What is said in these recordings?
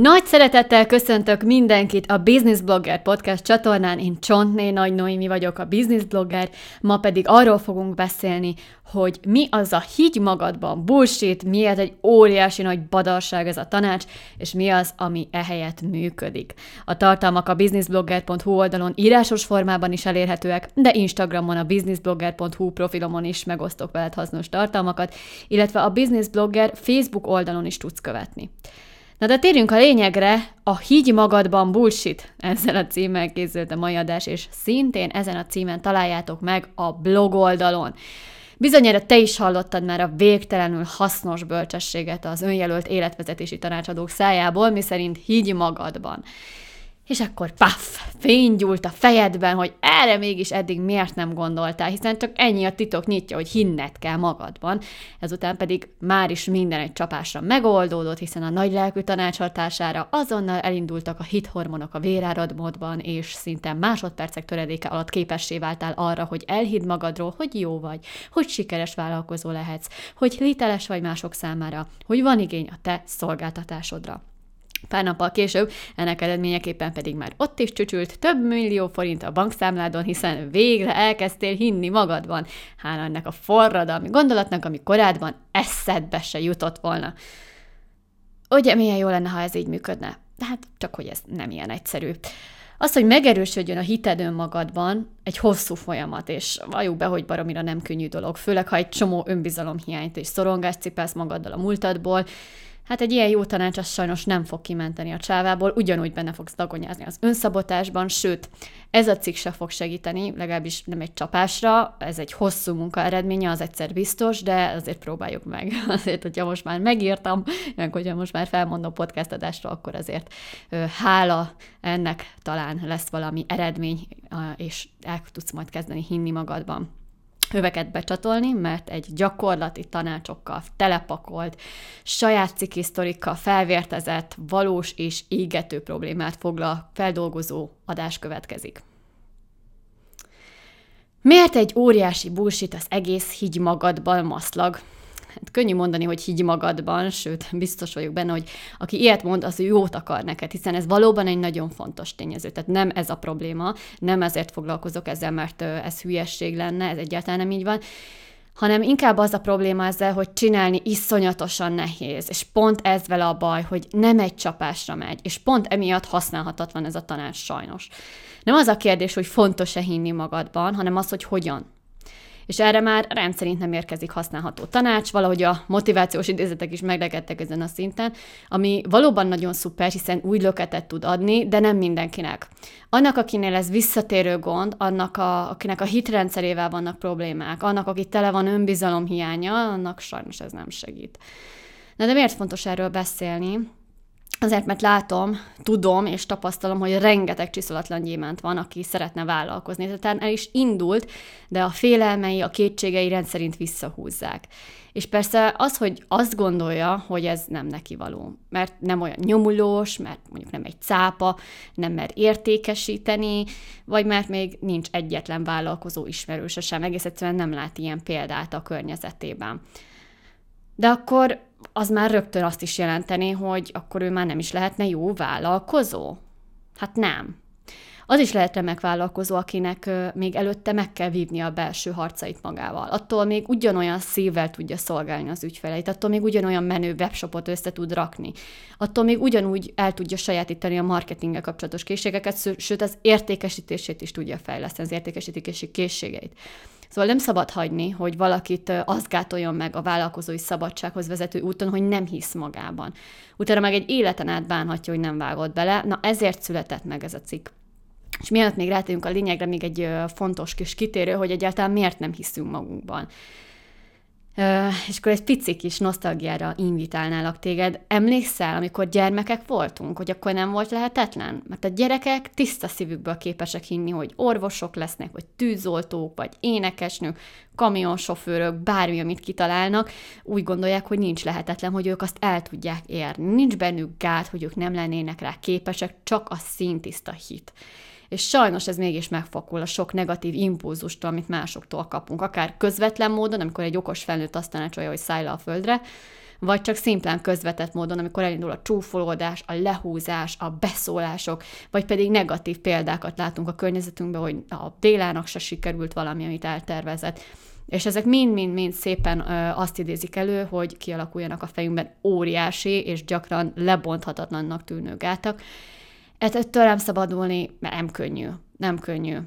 Nagy szeretettel köszöntök mindenkit a Business Blogger Podcast csatornán. Én Csontné Nagy Noémi vagyok, a Business Blogger. Ma pedig arról fogunk beszélni, hogy mi az a higgy magadban bullshit, miért egy óriási nagy badarság ez a tanács, és mi az, ami ehelyett működik. A tartalmak a businessblogger.hu oldalon írásos formában is elérhetőek, de Instagramon a businessblogger.hu profilomon is megosztok veled hasznos tartalmakat, illetve a Business Blogger Facebook oldalon is tudsz követni. Na de térjünk a lényegre, a Higgy magadban bullshit. Ezzel a címmel készült a mai adás, és szintén ezen a címen találjátok meg a blog oldalon. Bizonyára te is hallottad már a végtelenül hasznos bölcsességet az önjelölt életvezetési tanácsadók szájából, miszerint higgy magadban és akkor paff, fénygyúlt a fejedben, hogy erre mégis eddig miért nem gondoltál, hiszen csak ennyi a titok nyitja, hogy hinned kell magadban. Ezután pedig már is minden egy csapásra megoldódott, hiszen a nagy lelkű tanácsatására azonnal elindultak a hithormonok a véráradmódban, és szinte másodpercek töredéke alatt képessé váltál arra, hogy elhidd magadról, hogy jó vagy, hogy sikeres vállalkozó lehetsz, hogy liteles vagy mások számára, hogy van igény a te szolgáltatásodra. Pár nappal később ennek eredményeképpen pedig már ott is csücsült több millió forint a bankszámládon, hiszen végre elkezdtél hinni magadban. Hála ennek a forradalmi gondolatnak, ami korábban eszedbe se jutott volna. Ugye milyen jó lenne, ha ez így működne? De hát csak, hogy ez nem ilyen egyszerű. Az, hogy megerősödjön a hited önmagadban, egy hosszú folyamat, és valljuk be, hogy baromira nem könnyű dolog, főleg ha egy csomó önbizalomhiányt és szorongást cipelsz magaddal a múltadból, Hát egy ilyen jó tanács az sajnos nem fog kimenteni a csávából, ugyanúgy benne fogsz dagonyázni az önszabotásban, sőt, ez a cikk se fog segíteni, legalábbis nem egy csapásra, ez egy hosszú munka eredménye, az egyszer biztos, de azért próbáljuk meg. Azért, hogyha most már megírtam, hogyha most már felmondom podcast adásra, akkor azért hála ennek talán lesz valami eredmény, és el tudsz majd kezdeni hinni magadban öveket becsatolni, mert egy gyakorlati tanácsokkal telepakolt, saját cikisztorikkal felvértezett, valós és égető problémát foglal feldolgozó adás következik. Miért egy óriási bullshit az egész higgy magadban maszlag? Hát könnyű mondani, hogy higgy magadban, sőt, biztos vagyok benne, hogy aki ilyet mond, az jót akar neked, hiszen ez valóban egy nagyon fontos tényező. Tehát nem ez a probléma, nem ezért foglalkozok ezzel, mert ez hülyesség lenne, ez egyáltalán nem így van, hanem inkább az a probléma ezzel, hogy csinálni iszonyatosan nehéz, és pont ez vele a baj, hogy nem egy csapásra megy, és pont emiatt használhatatlan ez a tanács sajnos. Nem az a kérdés, hogy fontos-e hinni magadban, hanem az, hogy hogyan és erre már rendszerint nem érkezik használható tanács, valahogy a motivációs idézetek is meglegettek ezen a szinten, ami valóban nagyon szuper, hiszen új löketet tud adni, de nem mindenkinek. Annak, akinél ez visszatérő gond, annak, a, akinek a hitrendszerével vannak problémák, annak, aki tele van önbizalom hiánya, annak sajnos ez nem segít. Na de miért fontos erről beszélni? Azért, mert látom, tudom és tapasztalom, hogy rengeteg csiszolatlan gyémánt van, aki szeretne vállalkozni. Tehát el is indult, de a félelmei, a kétségei rendszerint visszahúzzák. És persze az, hogy azt gondolja, hogy ez nem neki való, mert nem olyan nyomulós, mert mondjuk nem egy cápa, nem mer értékesíteni, vagy mert még nincs egyetlen vállalkozó ismerőse sem, egész egyszerűen nem lát ilyen példát a környezetében. De akkor az már rögtön azt is jelenteni, hogy akkor ő már nem is lehetne jó vállalkozó? Hát nem. Az is lehet remek vállalkozó, akinek még előtte meg kell vívni a belső harcait magával. Attól még ugyanolyan szívvel tudja szolgálni az ügyfeleit, attól még ugyanolyan menő webshopot össze tud rakni, attól még ugyanúgy el tudja sajátítani a marketinggel kapcsolatos készségeket, sőt az értékesítését is tudja fejleszteni, az értékesítési készségeit. Szóval nem szabad hagyni, hogy valakit azt gátoljon meg a vállalkozói szabadsághoz vezető úton, hogy nem hisz magában. Utána meg egy életen át bánhatja, hogy nem vágott bele. Na ezért született meg ez a cikk. És mielőtt még rátérünk a lényegre, még egy fontos kis kitérő, hogy egyáltalán miért nem hiszünk magunkban. És akkor egy pici kis nosztalgiára invitálnálak téged. Emlékszel, amikor gyermekek voltunk, hogy akkor nem volt lehetetlen? Mert a gyerekek tiszta szívükből képesek hinni, hogy orvosok lesznek, vagy tűzoltók, vagy énekesnők, kamionsofőrök, bármi, amit kitalálnak, úgy gondolják, hogy nincs lehetetlen, hogy ők azt el tudják érni. Nincs bennük gát, hogy ők nem lennének rá képesek, csak a szintiszta hit és sajnos ez mégis megfakul a sok negatív impulzustól, amit másoktól kapunk, akár közvetlen módon, amikor egy okos felnőtt azt tanácsolja, hogy szállj le a földre, vagy csak szimplán közvetett módon, amikor elindul a csúfolódás, a lehúzás, a beszólások, vagy pedig negatív példákat látunk a környezetünkben, hogy a délának se sikerült valami, amit eltervezett. És ezek mind-mind-mind szépen ö, azt idézik elő, hogy kialakuljanak a fejünkben óriási és gyakran lebonthatatlannak tűnő gátak. Ettől nem szabadulni, mert nem könnyű. Nem könnyű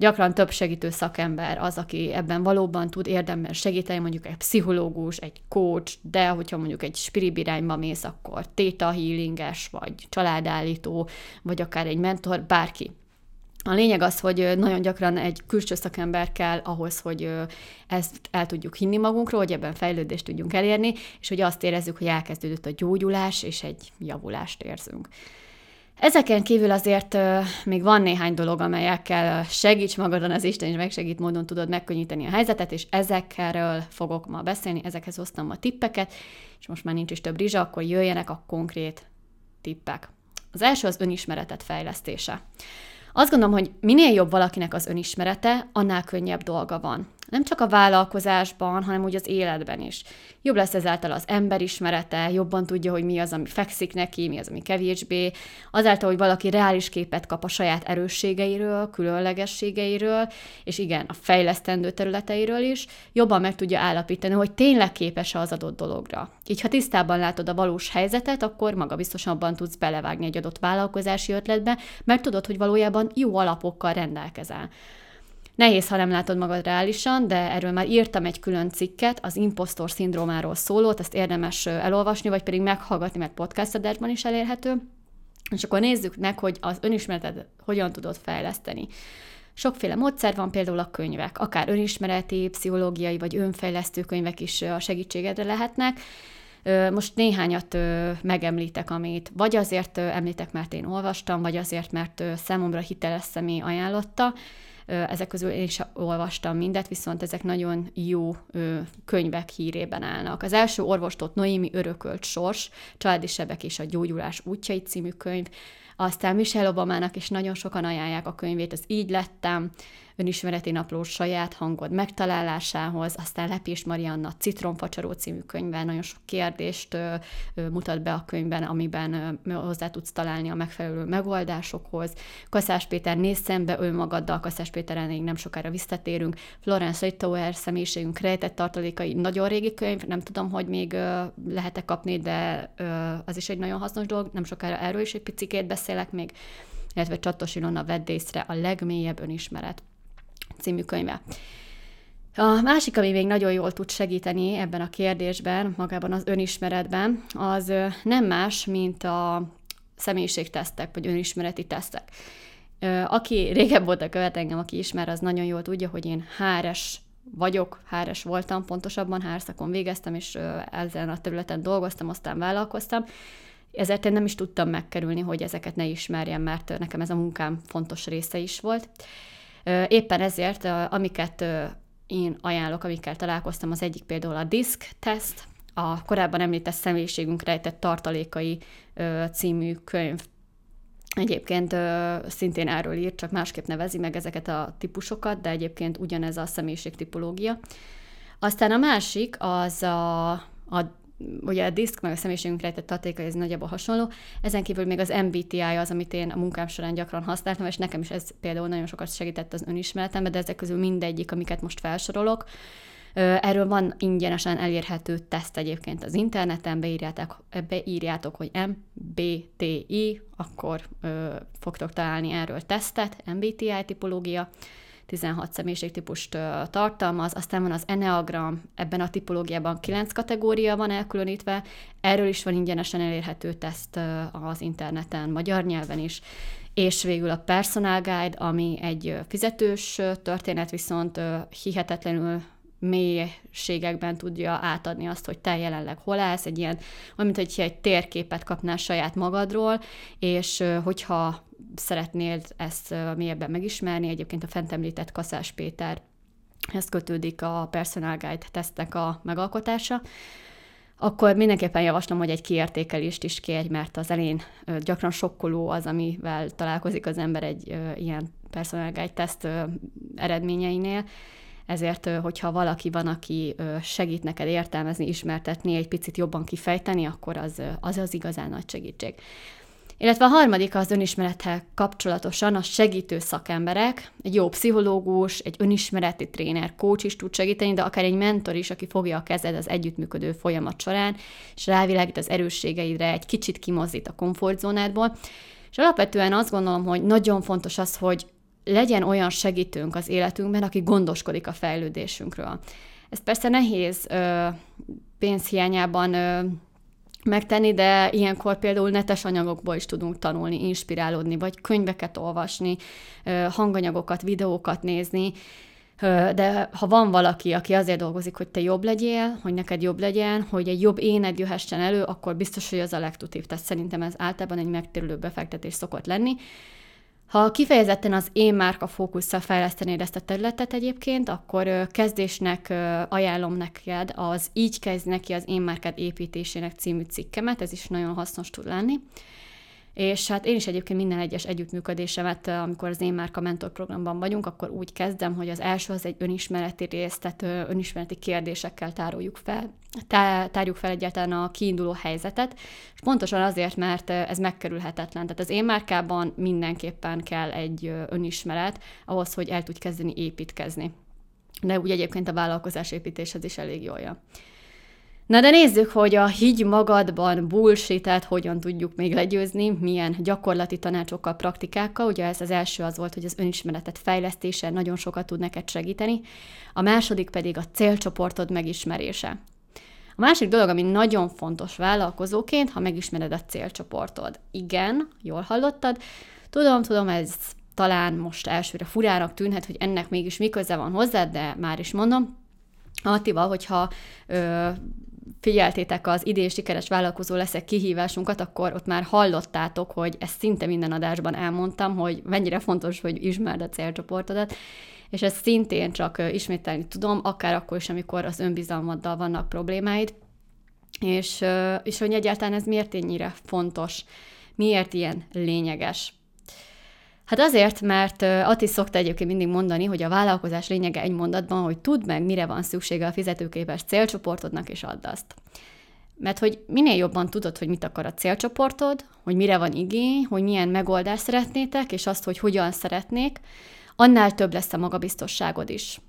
gyakran több segítő szakember az, aki ebben valóban tud érdemben segíteni, mondjuk egy pszichológus, egy coach, de hogyha mondjuk egy spirib irányba mész, akkor theta healinges, vagy családállító, vagy akár egy mentor, bárki. A lényeg az, hogy nagyon gyakran egy külső szakember kell ahhoz, hogy ezt el tudjuk hinni magunkról, hogy ebben fejlődést tudjunk elérni, és hogy azt érezzük, hogy elkezdődött a gyógyulás, és egy javulást érzünk. Ezeken kívül azért még van néhány dolog, amelyekkel segíts magadon az Isten, és megsegít módon tudod megkönnyíteni a helyzetet, és ezekről fogok ma beszélni, ezekhez hoztam a tippeket, és most már nincs is több rizsa, akkor jöjjenek a konkrét tippek. Az első az önismeretet fejlesztése. Azt gondolom, hogy minél jobb valakinek az önismerete, annál könnyebb dolga van. Nem csak a vállalkozásban, hanem úgy az életben is. Jobb lesz ezáltal az emberismerete, jobban tudja, hogy mi az, ami fekszik neki, mi az, ami kevésbé. Azáltal, hogy valaki reális képet kap a saját erősségeiről, különlegességeiről, és igen, a fejlesztendő területeiről is, jobban meg tudja állapítani, hogy tényleg képes az adott dologra. Így, ha tisztában látod a valós helyzetet, akkor magabiztosabban tudsz belevágni egy adott vállalkozási ötletbe, mert tudod, hogy valójában jó alapokkal rendelkezel. Nehéz, ha nem látod magad reálisan, de erről már írtam egy külön cikket, az impostor szindrómáról szólót, ezt érdemes elolvasni, vagy pedig meghallgatni, mert podcast adásban is elérhető. És akkor nézzük meg, hogy az önismeretet hogyan tudod fejleszteni. Sokféle módszer van, például a könyvek, akár önismereti, pszichológiai vagy önfejlesztő könyvek is a segítségedre lehetnek. Most néhányat megemlítek, amit vagy azért említek, mert én olvastam, vagy azért, mert számomra hiteles személy ajánlotta. Ezek közül én is olvastam mindet, viszont ezek nagyon jó könyvek hírében állnak. Az első orvostott Noémi örökölt sors, Családi sebek és a gyógyulás útjai című könyv, aztán Michelle Obamának is nagyon sokan ajánlják a könyvét, az Így lettem, önismereti napló saját hangod megtalálásához, aztán Lepés Marianna Citromfacsaró című könyvben nagyon sok kérdést ö, ö, mutat be a könyvben, amiben ö, hozzá tudsz találni a megfelelő megoldásokhoz. Kaszás Péter néz szembe önmagaddal, Kaszás Péter még nem sokára visszatérünk. Florence Littauer személyiségünk rejtett tartalékai, nagyon régi könyv, nem tudom, hogy még lehet-e kapni, de az is egy nagyon hasznos dolog, nem sokára erről is egy picikét beszélek még illetve Csatos Ilona vedd észre a legmélyebb önismeret című könyve. A másik, ami még nagyon jól tud segíteni ebben a kérdésben, magában az önismeretben, az nem más, mint a személyiségtesztek, vagy önismereti tesztek. Aki régebb a követ engem, aki ismer, az nagyon jól tudja, hogy én háres vagyok, háres voltam, pontosabban hárszakon végeztem, és ezen a területen dolgoztam, aztán vállalkoztam, ezért én nem is tudtam megkerülni, hogy ezeket ne ismerjem, mert nekem ez a munkám fontos része is volt. Éppen ezért, amiket én ajánlok, amikkel találkoztam, az egyik például a disk test, a korábban említett személyiségünk rejtett tartalékai című könyv Egyébként szintén erről írt, csak másképp nevezi meg ezeket a típusokat, de egyébként ugyanez a személyiségtipológia. Aztán a másik az a, a ugye a diszk meg a személyiségünk rejtett tartéka, ez nagyjából hasonló. Ezen kívül még az MBTI az, amit én a munkám során gyakran használtam, és nekem is ez például nagyon sokat segített az önismeretemben, de ezek közül mindegyik, amiket most felsorolok. Erről van ingyenesen elérhető teszt egyébként az interneten, beírjátok, beírjátok hogy MBTI, akkor ö, fogtok találni erről tesztet, MBTI tipológia, 16 személyiségtípust tartalmaz, aztán van az Enneagram, ebben a tipológiában 9 kategória van elkülönítve, erről is van ingyenesen elérhető teszt az interneten, magyar nyelven is, és végül a Personal Guide, ami egy fizetős történet, viszont hihetetlenül mélységekben tudja átadni azt, hogy te jelenleg hol állsz, egy ilyen, olyan, hogy egy térképet kapnál saját magadról, és hogyha szeretnél ezt mélyebben megismerni, egyébként a fent említett Kaszás Péter ez kötődik a Personal Guide tesztnek a megalkotása, akkor mindenképpen javaslom, hogy egy kiértékelést is kérj, mert az elén gyakran sokkoló az, amivel találkozik az ember egy ilyen Personal Guide teszt eredményeinél, ezért, hogyha valaki van, aki segít neked értelmezni, ismertetni, egy picit jobban kifejteni, akkor az az, az igazán nagy segítség. Illetve a harmadik az önismerettel kapcsolatosan a segítő szakemberek, egy jó pszichológus, egy önismereti tréner, coach is tud segíteni, de akár egy mentor is, aki fogja a kezed az együttműködő folyamat során, és rávilágít az erősségeidre, egy kicsit kimozdít a komfortzónádból. És alapvetően azt gondolom, hogy nagyon fontos az, hogy legyen olyan segítőnk az életünkben, aki gondoskodik a fejlődésünkről. Ez persze nehéz pénzhiányában megtenni, de ilyenkor például netes anyagokból is tudunk tanulni, inspirálódni, vagy könyveket olvasni, hanganyagokat, videókat nézni, de ha van valaki, aki azért dolgozik, hogy te jobb legyél, hogy neked jobb legyen, hogy egy jobb éned jöhessen elő, akkor biztos, hogy az a legtutív. Tehát szerintem ez általában egy megtérülő befektetés szokott lenni. Ha kifejezetten az én márka fókusszal fejlesztenéd ezt a területet egyébként, akkor kezdésnek ajánlom neked az Így kezd neki az én márkád építésének című cikkemet, ez is nagyon hasznos tud lenni. És hát én is egyébként minden egyes együttműködésemet, amikor az én márka mentor programban vagyunk, akkor úgy kezdem, hogy az első az egy önismereti rész, tehát önismereti kérdésekkel tároljuk fel, tárjuk fel egyáltalán a kiinduló helyzetet, és pontosan azért, mert ez megkerülhetetlen. Tehát az én márkában mindenképpen kell egy önismeret ahhoz, hogy el tudj kezdeni építkezni. De úgy egyébként a vállalkozás építéshez is elég jól Na de nézzük, hogy a higgy magadban bullshit hogyan tudjuk még legyőzni, milyen gyakorlati tanácsokkal, praktikákkal. Ugye ez az első az volt, hogy az önismeretet fejlesztése nagyon sokat tud neked segíteni. A második pedig a célcsoportod megismerése. A másik dolog, ami nagyon fontos vállalkozóként, ha megismered a célcsoportod. Igen, jól hallottad. Tudom, tudom, ez talán most elsőre furának tűnhet, hogy ennek mégis mi van hozzá, de már is mondom, Attival, hogyha ö, figyeltétek az idén sikeres vállalkozó leszek kihívásunkat, akkor ott már hallottátok, hogy ezt szinte minden adásban elmondtam, hogy mennyire fontos, hogy ismerd a célcsoportodat, és ezt szintén csak ismételni tudom, akár akkor is, amikor az önbizalmaddal vannak problémáid, és, és hogy egyáltalán ez miért ennyire fontos, miért ilyen lényeges. Hát azért, mert Ati szokta egyébként mindig mondani, hogy a vállalkozás lényege egy mondatban, hogy tudd meg, mire van szüksége a fizetőképes célcsoportodnak, és add azt. Mert hogy minél jobban tudod, hogy mit akar a célcsoportod, hogy mire van igény, hogy milyen megoldást szeretnétek, és azt, hogy hogyan szeretnék, annál több lesz a magabiztosságod is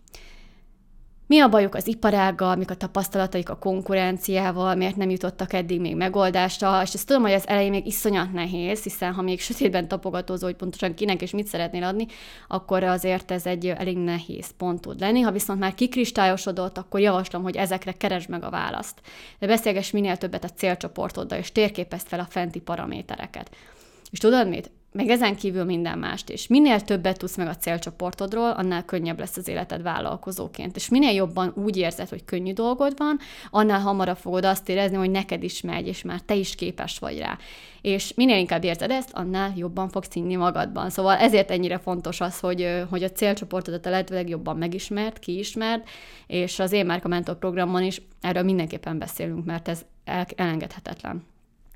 mi a bajuk az iparággal, mik a tapasztalataik a konkurenciával, miért nem jutottak eddig még megoldásra, és ezt tudom, hogy az elején még iszonyat nehéz, hiszen ha még sötétben tapogatózó, hogy pontosan kinek és mit szeretnél adni, akkor azért ez egy elég nehéz pont tud lenni. Ha viszont már kikristályosodott, akkor javaslom, hogy ezekre keresd meg a választ. De beszélgess minél többet a célcsoportoddal, és térképezd fel a fenti paramétereket. És tudod mit? Meg ezen kívül minden mást is. Minél többet tudsz meg a célcsoportodról, annál könnyebb lesz az életed vállalkozóként. És minél jobban úgy érzed, hogy könnyű dolgod van, annál hamarabb fogod azt érezni, hogy neked is megy, és már te is képes vagy rá. És minél inkább érzed ezt, annál jobban fogsz hinni magadban. Szóval ezért ennyire fontos az, hogy, hogy a célcsoportodat a lehető legjobban megismert, kiismert, és az én Márka Mentor programon is erről mindenképpen beszélünk, mert ez elengedhetetlen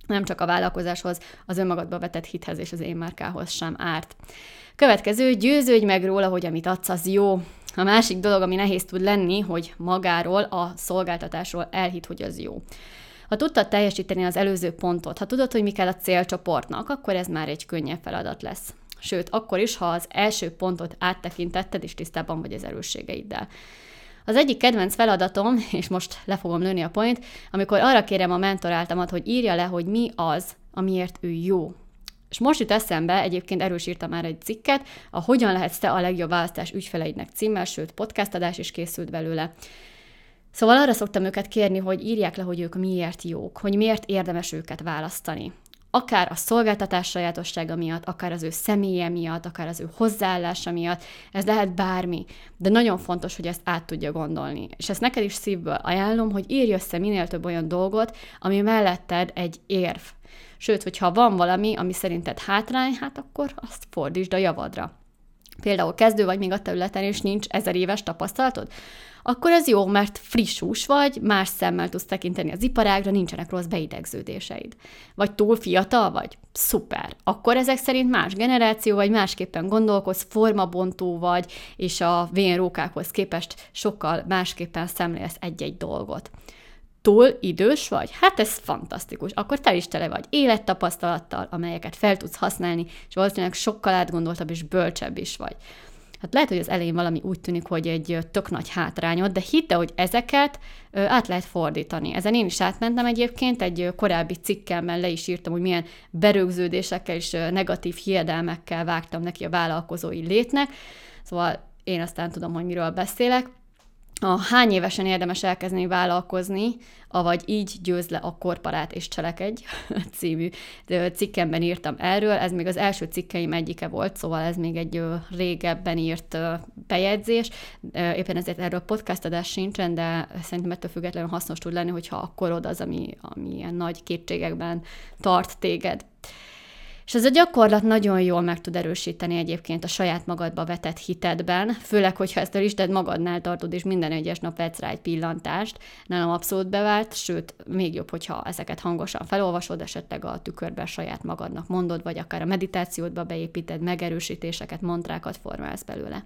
nem csak a vállalkozáshoz, az önmagadba vetett hithez és az én márkához sem árt. Következő, győződj meg róla, hogy amit adsz, az jó. A másik dolog, ami nehéz tud lenni, hogy magáról, a szolgáltatásról elhit, hogy az jó. Ha tudtad teljesíteni az előző pontot, ha tudod, hogy mi kell a célcsoportnak, akkor ez már egy könnyebb feladat lesz. Sőt, akkor is, ha az első pontot áttekintetted, és tisztában vagy az erősségeiddel. Az egyik kedvenc feladatom, és most le fogom lőni a point, amikor arra kérem a mentoráltamat, hogy írja le, hogy mi az, amiért ő jó. És most jut eszembe, egyébként erős írtam már egy cikket, a Hogyan lehetsz te a legjobb választás ügyfeleidnek címmel, sőt podcast adás is készült belőle. Szóval arra szoktam őket kérni, hogy írják le, hogy ők miért jók, hogy miért érdemes őket választani akár a szolgáltatás sajátossága miatt, akár az ő személye miatt, akár az ő hozzáállása miatt, ez lehet bármi, de nagyon fontos, hogy ezt át tudja gondolni. És ezt neked is szívből ajánlom, hogy írj össze minél több olyan dolgot, ami melletted egy érv. Sőt, hogyha van valami, ami szerinted hátrány, hát akkor azt fordítsd a javadra. Például kezdő vagy még a területen, és nincs ezer éves tapasztalatod, akkor ez jó, mert friss hús vagy, más szemmel tudsz tekinteni az iparágra, nincsenek rossz beidegződéseid. Vagy túl fiatal vagy? Szuper. Akkor ezek szerint más generáció, vagy másképpen gondolkodsz, formabontó vagy, és a vénrókákhoz képest sokkal másképpen szemlélsz egy-egy dolgot túl idős vagy? Hát ez fantasztikus. Akkor te is tele vagy élettapasztalattal, amelyeket fel tudsz használni, és valószínűleg sokkal átgondoltabb és bölcsebb is vagy. Hát lehet, hogy az elején valami úgy tűnik, hogy egy tök nagy hátrányod, de hidd hogy ezeket át lehet fordítani. Ezen én is átmentem egyébként, egy korábbi cikkemben le is írtam, hogy milyen berögződésekkel és negatív hiedelmekkel vágtam neki a vállalkozói létnek, szóval én aztán tudom, hogy miről beszélek a Hány évesen érdemes elkezdeni vállalkozni, avagy így győz le a korparát és cselekedj című cikkemben írtam erről. Ez még az első cikkeim egyike volt, szóval ez még egy régebben írt bejegyzés. Éppen ezért erről podcast adás sincsen, de szerintem ettől függetlenül hasznos tud lenni, hogyha a korod az, ami, ami ilyen nagy kétségekben tart téged. És ez a gyakorlat nagyon jól meg tud erősíteni egyébként a saját magadba vetett hitedben, főleg, hogyha ezt a listát magadnál tartod, és minden egyes nap vetsz rá egy pillantást. Nálam abszolút bevált, sőt, még jobb, hogyha ezeket hangosan felolvasod, esetleg a tükörben saját magadnak mondod, vagy akár a meditációdba beépíted, megerősítéseket, mantrákat formálsz belőle.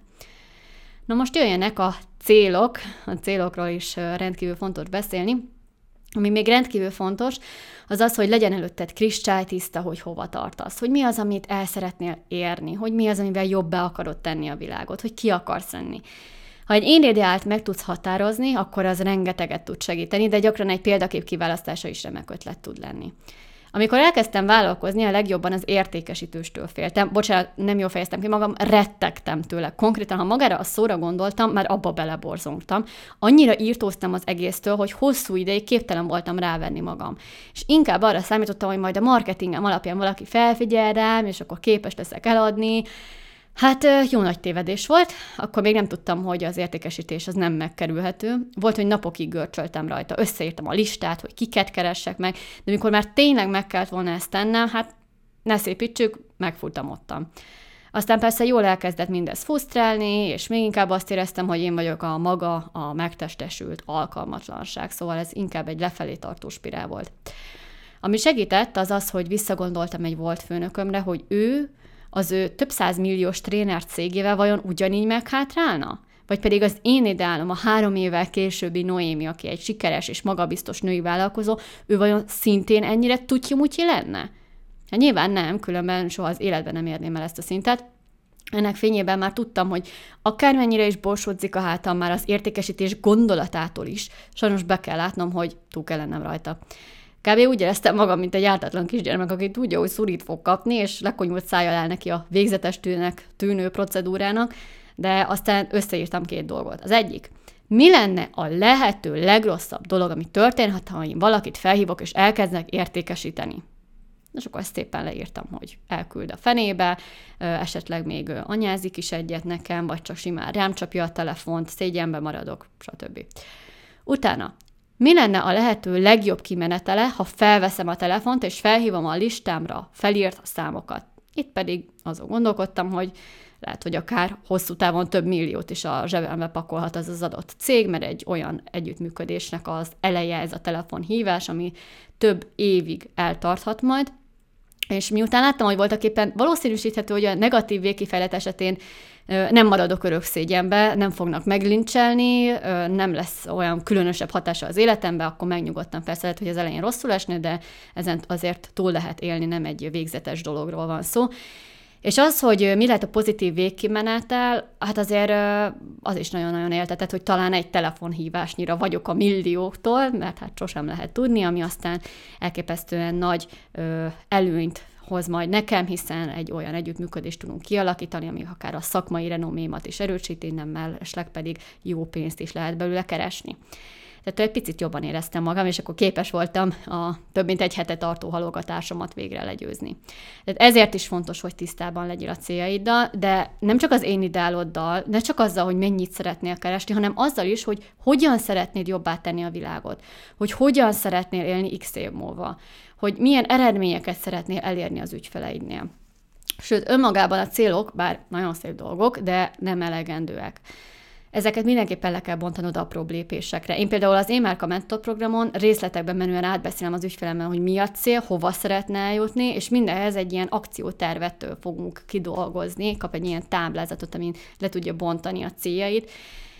Na most jöjjenek a célok, a célokról is rendkívül fontos beszélni. Ami még rendkívül fontos, az az, hogy legyen előtted kristálytiszta, hogy hova tartasz, hogy mi az, amit el szeretnél érni, hogy mi az, amivel jobbá akarod tenni a világot, hogy ki akarsz lenni. Ha egy én ideált meg tudsz határozni, akkor az rengeteget tud segíteni, de gyakran egy példakép kiválasztása is remek ötlet tud lenni. Amikor elkezdtem vállalkozni, a legjobban az értékesítőstől féltem. Bocsánat, nem jól fejeztem ki magam, rettegtem tőle. Konkrétan, ha magára a szóra gondoltam, már abba beleborzongtam. Annyira írtóztam az egésztől, hogy hosszú ideig képtelen voltam rávenni magam. És inkább arra számítottam, hogy majd a marketingem alapján valaki felfigyel rám, és akkor képes leszek eladni, Hát jó nagy tévedés volt, akkor még nem tudtam, hogy az értékesítés az nem megkerülhető. Volt, hogy napokig görcsöltem rajta, összeírtam a listát, hogy kiket keressek meg, de mikor már tényleg meg kellett volna ezt tennem, hát ne szépítsük, megfutamodtam. Aztán persze jól elkezdett mindez fusztrálni, és még inkább azt éreztem, hogy én vagyok a maga, a megtestesült alkalmatlanság, szóval ez inkább egy lefelé tartó spirál volt. Ami segített, az az, hogy visszagondoltam egy volt főnökömre, hogy ő az ő több milliós tréner cégével vajon ugyanígy meghátrálna? Vagy pedig az én ideálom, a három évvel későbbi Noémi, aki egy sikeres és magabiztos női vállalkozó, ő vajon szintén ennyire tutyi lenne? Hát nyilván nem, különben soha az életben nem érném el ezt a szintet. Ennek fényében már tudtam, hogy akármennyire is borsodzik a hátam már az értékesítés gondolatától is, sajnos be kell látnom, hogy túl kell rajta. Kb. úgy éreztem magam, mint egy ártatlan kisgyermek, aki tudja, hogy szurit fog kapni, és lekonyult szájjal el neki a végzetes tűnek, tűnő procedúrának, de aztán összeírtam két dolgot. Az egyik, mi lenne a lehető legrosszabb dolog, ami történhet, ha én valakit felhívok, és elkezdnek értékesíteni? És akkor ezt szépen leírtam, hogy elküld a fenébe, esetleg még anyázik is egyet nekem, vagy csak simán rám csapja a telefont, szégyenbe maradok, stb. Utána mi lenne a lehető legjobb kimenetele, ha felveszem a telefont, és felhívom a listámra felírt számokat. Itt pedig azon gondolkodtam, hogy lehet, hogy akár hosszú távon több milliót is a zsebembe pakolhat az az adott cég, mert egy olyan együttműködésnek az eleje ez a telefonhívás, ami több évig eltarthat majd, és miután láttam, hogy voltak éppen valószínűsíthető, hogy a negatív végkifejlet esetén nem maradok örök szégyenbe, nem fognak meglincselni, nem lesz olyan különösebb hatása az életembe, akkor megnyugodtam. Persze lehet, hogy az elején rosszul esne, de ezen azért túl lehet élni, nem egy végzetes dologról van szó. És az, hogy mi lehet a pozitív végkimenetel, hát azért az is nagyon-nagyon éltetett, hogy talán egy telefonhívásnyira vagyok a millióktól, mert hát sosem lehet tudni, ami aztán elképesztően nagy előnyt hoz majd nekem, hiszen egy olyan együttműködést tudunk kialakítani, ami akár a szakmai renomémat is erősíti, nem mellesleg pedig jó pénzt is lehet belőle keresni. Tehát egy picit jobban éreztem magam, és akkor képes voltam a több mint egy hete tartó halogatásomat végre legyőzni. Tehát ezért is fontos, hogy tisztában legyél a céljaiddal, de nem csak az én ideáloddal, ne csak azzal, hogy mennyit szeretnél keresni, hanem azzal is, hogy hogyan szeretnéd jobbá tenni a világot, hogy hogyan szeretnél élni x év múlva, hogy milyen eredményeket szeretnél elérni az ügyfeleidnél. Sőt, önmagában a célok, bár nagyon szép dolgok, de nem elegendőek. Ezeket mindenképpen le kell bontanod apró lépésekre. Én például az Émárka Mentor programon részletekben menően átbeszélem az ügyfelemmel, hogy mi a cél, hova szeretne eljutni, és mindenhez egy ilyen akciótervet fogunk kidolgozni, kap egy ilyen táblázatot, amin le tudja bontani a céljait,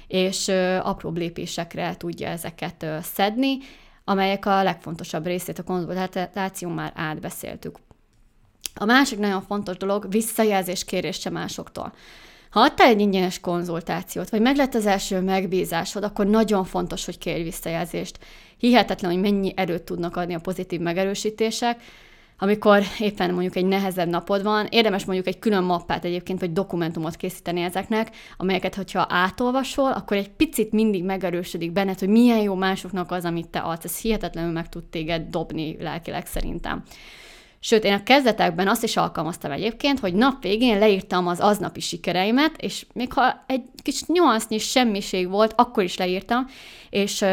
és apró lépésekre tudja ezeket szedni, amelyek a legfontosabb részét a konzultáció már átbeszéltük. A másik nagyon fontos dolog, visszajelzés kérése másoktól. Ha adtál egy ingyenes konzultációt, vagy meg lett az első megbízásod, akkor nagyon fontos, hogy kérj visszajelzést. Hihetetlen, hogy mennyi erőt tudnak adni a pozitív megerősítések, amikor éppen mondjuk egy nehezebb napod van, érdemes mondjuk egy külön mappát egyébként, vagy dokumentumot készíteni ezeknek, amelyeket, hogyha átolvasol, akkor egy picit mindig megerősödik benned, hogy milyen jó másoknak az, amit te adsz. Ez hihetetlenül meg tud téged dobni lelkileg szerintem. Sőt, én a kezdetekben azt is alkalmaztam egyébként, hogy nap végén leírtam az aznapi sikereimet, és még ha egy kis nyolcnyi semmiség volt, akkor is leírtam, és uh,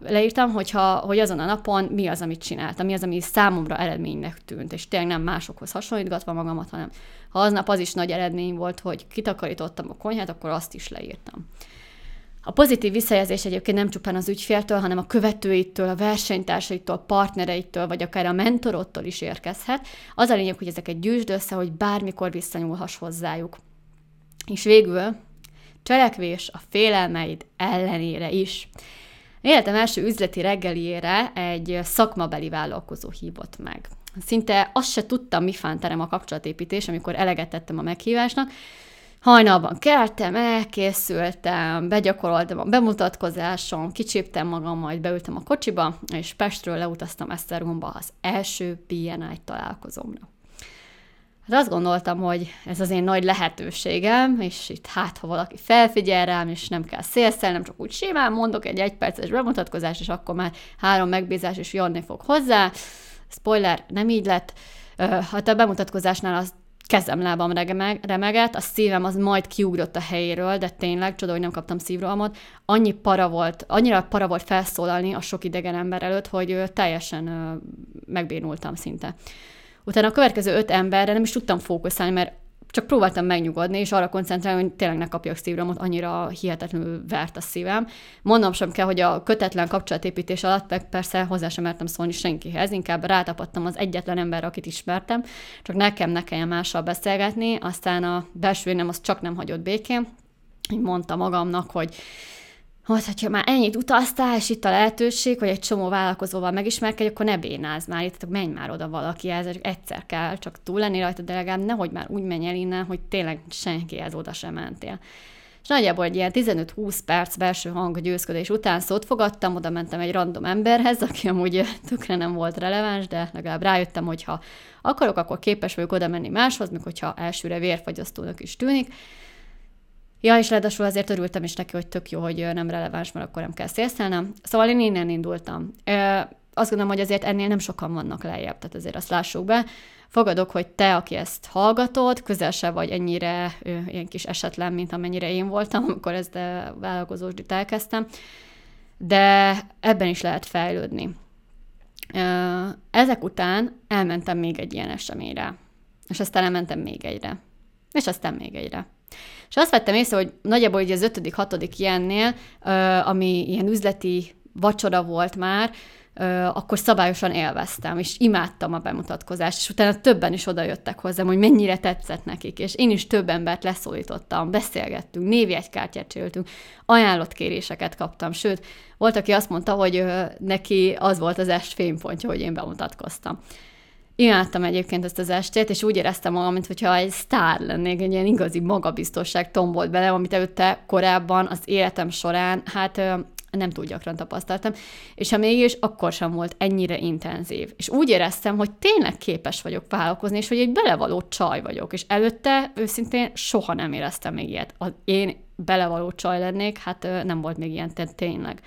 leírtam, hogyha, hogy azon a napon mi az, amit csináltam, mi az, ami számomra eredménynek tűnt, és tényleg nem másokhoz hasonlítgatva magamat, hanem ha aznap az is nagy eredmény volt, hogy kitakarítottam a konyhát, akkor azt is leírtam. A pozitív visszajelzés egyébként nem csupán az ügyféltől, hanem a követőitől, a versenytársaitól, partnereitől, vagy akár a mentorodtól is érkezhet. Az a lényeg, hogy ezeket gyűjtsd össze, hogy bármikor visszanyúlhass hozzájuk. És végül cselekvés a félelmeid ellenére is. Életem első üzleti reggeliére egy szakmabeli vállalkozó hívott meg. Szinte azt se tudtam, mi fánterem a kapcsolatépítés, amikor eleget tettem a meghívásnak, Hajnalban keltem, elkészültem, begyakoroltam a bemutatkozáson, kicsíptem magam, majd beültem a kocsiba, és Pestről leutaztam Esztergomba az első PNI találkozómra. Hát azt gondoltam, hogy ez az én nagy lehetőségem, és itt hát, ha valaki felfigyel rám, és nem kell szélszelnem, csak úgy simán mondok egy egyperces bemutatkozás, és akkor már három megbízás is jönni fog hozzá. Spoiler, nem így lett. Hát a bemutatkozásnál az kezem, lábam remegett, a szívem az majd kiugrott a helyéről, de tényleg, csoda, hogy nem kaptam szívrohamot, annyi para volt, annyira para volt felszólalni a sok idegen ember előtt, hogy teljesen megbénultam szinte. Utána a következő öt emberre nem is tudtam fókuszálni, mert csak próbáltam megnyugodni, és arra koncentrálni, hogy tényleg ne kapjak szívramot, annyira hihetetlenül vert a szívem. Mondom sem kell, hogy a kötetlen kapcsolatépítés alatt meg persze hozzá sem mertem szólni senkihez, inkább rátapadtam az egyetlen ember, akit ismertem, csak nekem ne kelljen mással beszélgetni, aztán a belső nem az csak nem hagyott békén, így mondta magamnak, hogy hogy hogyha már ennyit utaztál, és itt a lehetőség, hogy egy csomó vállalkozóval megismerkedj, akkor ne bénázz már, itt menj már oda valakihez, egyszer kell csak túl lenni rajta, de legalább nehogy már úgy menj el innen, hogy tényleg senkihez oda sem mentél. És nagyjából egy ilyen 15-20 perc belső hang győzködés után szót fogadtam, oda mentem egy random emberhez, aki amúgy tökre nem volt releváns, de legalább rájöttem, hogy ha akarok, akkor képes vagyok oda menni máshoz, még hogyha elsőre vérfagyasztónak is tűnik, Ja, és ráadásul azért örültem is neki, hogy tök jó, hogy nem releváns, mert akkor nem kell szélszelnem. Szóval én innen indultam. Azt gondolom, hogy azért ennél nem sokan vannak lejjebb, tehát azért azt lássuk be. Fogadok, hogy te, aki ezt hallgatod, közel se vagy ennyire ilyen kis esetlen, mint amennyire én voltam, amikor ezt a vállalkozósdit elkezdtem, de ebben is lehet fejlődni. Ezek után elmentem még egy ilyen eseményre, és aztán elmentem még egyre, és aztán még egyre. És azt vettem észre, hogy nagyjából ugye az ötödik, hatodik ilyennél, ami ilyen üzleti vacsora volt már, akkor szabályosan élveztem, és imádtam a bemutatkozást, és utána többen is odajöttek hozzám, hogy mennyire tetszett nekik, és én is több embert leszólítottam, beszélgettünk, névjegykártyát csináltunk, ajánlott kéréseket kaptam, sőt, volt, aki azt mondta, hogy neki az volt az est fénypontja, hogy én bemutatkoztam. Imádtam egyébként ezt az estét, és úgy éreztem magam, mintha egy sztár lennék, egy ilyen igazi magabiztosság tombolt bele, amit előtte korábban az életem során, hát nem túl gyakran tapasztaltam, és ha mégis, akkor sem volt ennyire intenzív. És úgy éreztem, hogy tényleg képes vagyok vállalkozni, és hogy egy belevaló csaj vagyok, és előtte őszintén soha nem éreztem még ilyet. Az én belevaló csaj lennék, hát nem volt még ilyen, tényleg.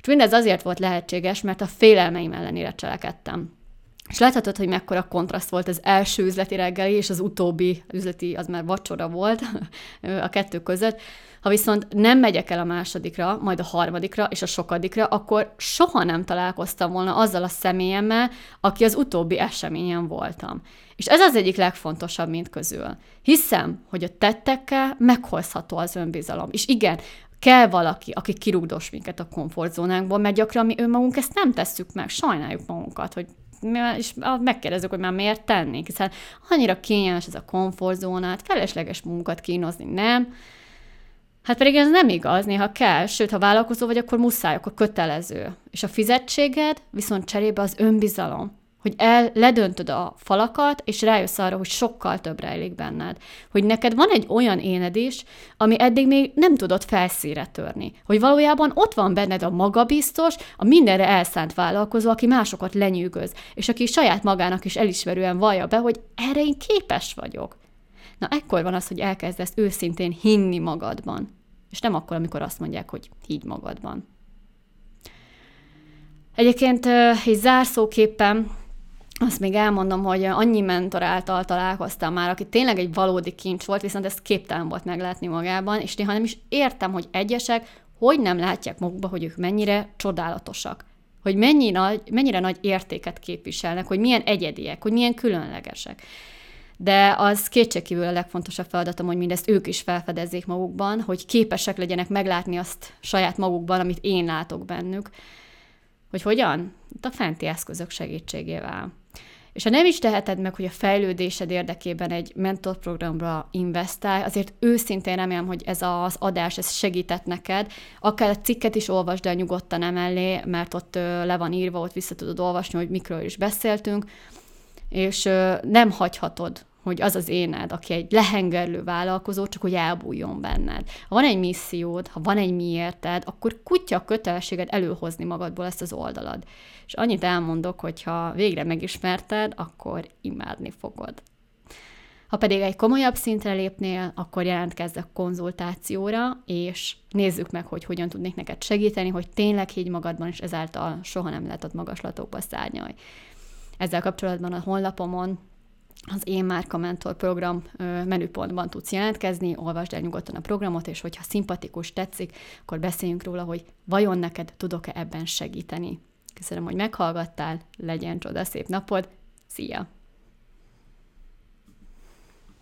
És mindez azért volt lehetséges, mert a félelmeim ellenére cselekedtem. És láthatod, hogy mekkora kontraszt volt az első üzleti reggeli, és az utóbbi üzleti, az már vacsora volt a kettő között. Ha viszont nem megyek el a másodikra, majd a harmadikra és a sokadikra, akkor soha nem találkoztam volna azzal a személyemmel, aki az utóbbi eseményen voltam. És ez az egyik legfontosabb, mint közül. Hiszem, hogy a tettekkel meghozható az önbizalom. És igen, kell valaki, aki kirúgdos minket a komfortzónánkból, mert gyakran mi önmagunk ezt nem tesszük meg, sajnáljuk magunkat, hogy és megkérdezzük, hogy már miért tennénk, hiszen annyira kényelmes ez a komfortzónát, felesleges munkat kínozni, nem? Hát pedig ez nem igaz, néha kell, sőt, ha vállalkozó vagy, akkor muszáj, akkor kötelező. És a fizetséged viszont cserébe az önbizalom hogy el, ledöntöd a falakat, és rájössz arra, hogy sokkal több rejlik benned. Hogy neked van egy olyan éned is, ami eddig még nem tudott felszíre törni. Hogy valójában ott van benned a magabiztos, a mindenre elszánt vállalkozó, aki másokat lenyűgöz, és aki saját magának is elismerően vallja be, hogy erre én képes vagyok. Na ekkor van az, hogy elkezdesz őszintén hinni magadban. És nem akkor, amikor azt mondják, hogy higgy magadban. Egyébként egy zárszóképpen azt még elmondom, hogy annyi mentor által találkoztam már, aki tényleg egy valódi kincs volt, viszont ezt képtelen volt meglátni magában, és néha nem is értem, hogy egyesek hogy nem látják magukba, hogy ők mennyire csodálatosak, hogy mennyi nagy, mennyire nagy értéket képviselnek, hogy milyen egyediek, hogy milyen különlegesek. De az kétségkívül a legfontosabb feladatom, hogy mindezt ők is felfedezzék magukban, hogy képesek legyenek meglátni azt saját magukban, amit én látok bennük. Hogy hogyan? a fenti eszközök segítségével. És ha nem is teheted meg, hogy a fejlődésed érdekében egy mentorprogramra investálj, azért őszintén remélem, hogy ez az adás ez segített neked. Akár a cikket is olvasd el nyugodtan emellé, mert ott le van írva, ott vissza tudod olvasni, hogy mikről is beszéltünk, és nem hagyhatod hogy az az éned, aki egy lehengerlő vállalkozó, csak hogy elbújjon benned. Ha van egy missziód, ha van egy miérted, akkor kutya a kötelességed előhozni magadból ezt az oldalad. És annyit elmondok, hogy ha végre megismerted, akkor imádni fogod. Ha pedig egy komolyabb szintre lépnél, akkor jelentkezz a konzultációra, és nézzük meg, hogy hogyan tudnék neked segíteni, hogy tényleg higgy magadban, és ezáltal soha nem lehet ott magaslatokba szárnyalj. Ezzel kapcsolatban a honlapomon az Én Márka Mentor program menüpontban tudsz jelentkezni, olvasd el nyugodtan a programot, és hogyha szimpatikus, tetszik, akkor beszéljünk róla, hogy vajon neked tudok-e ebben segíteni. Köszönöm, hogy meghallgattál, legyen csoda szép napod, szia!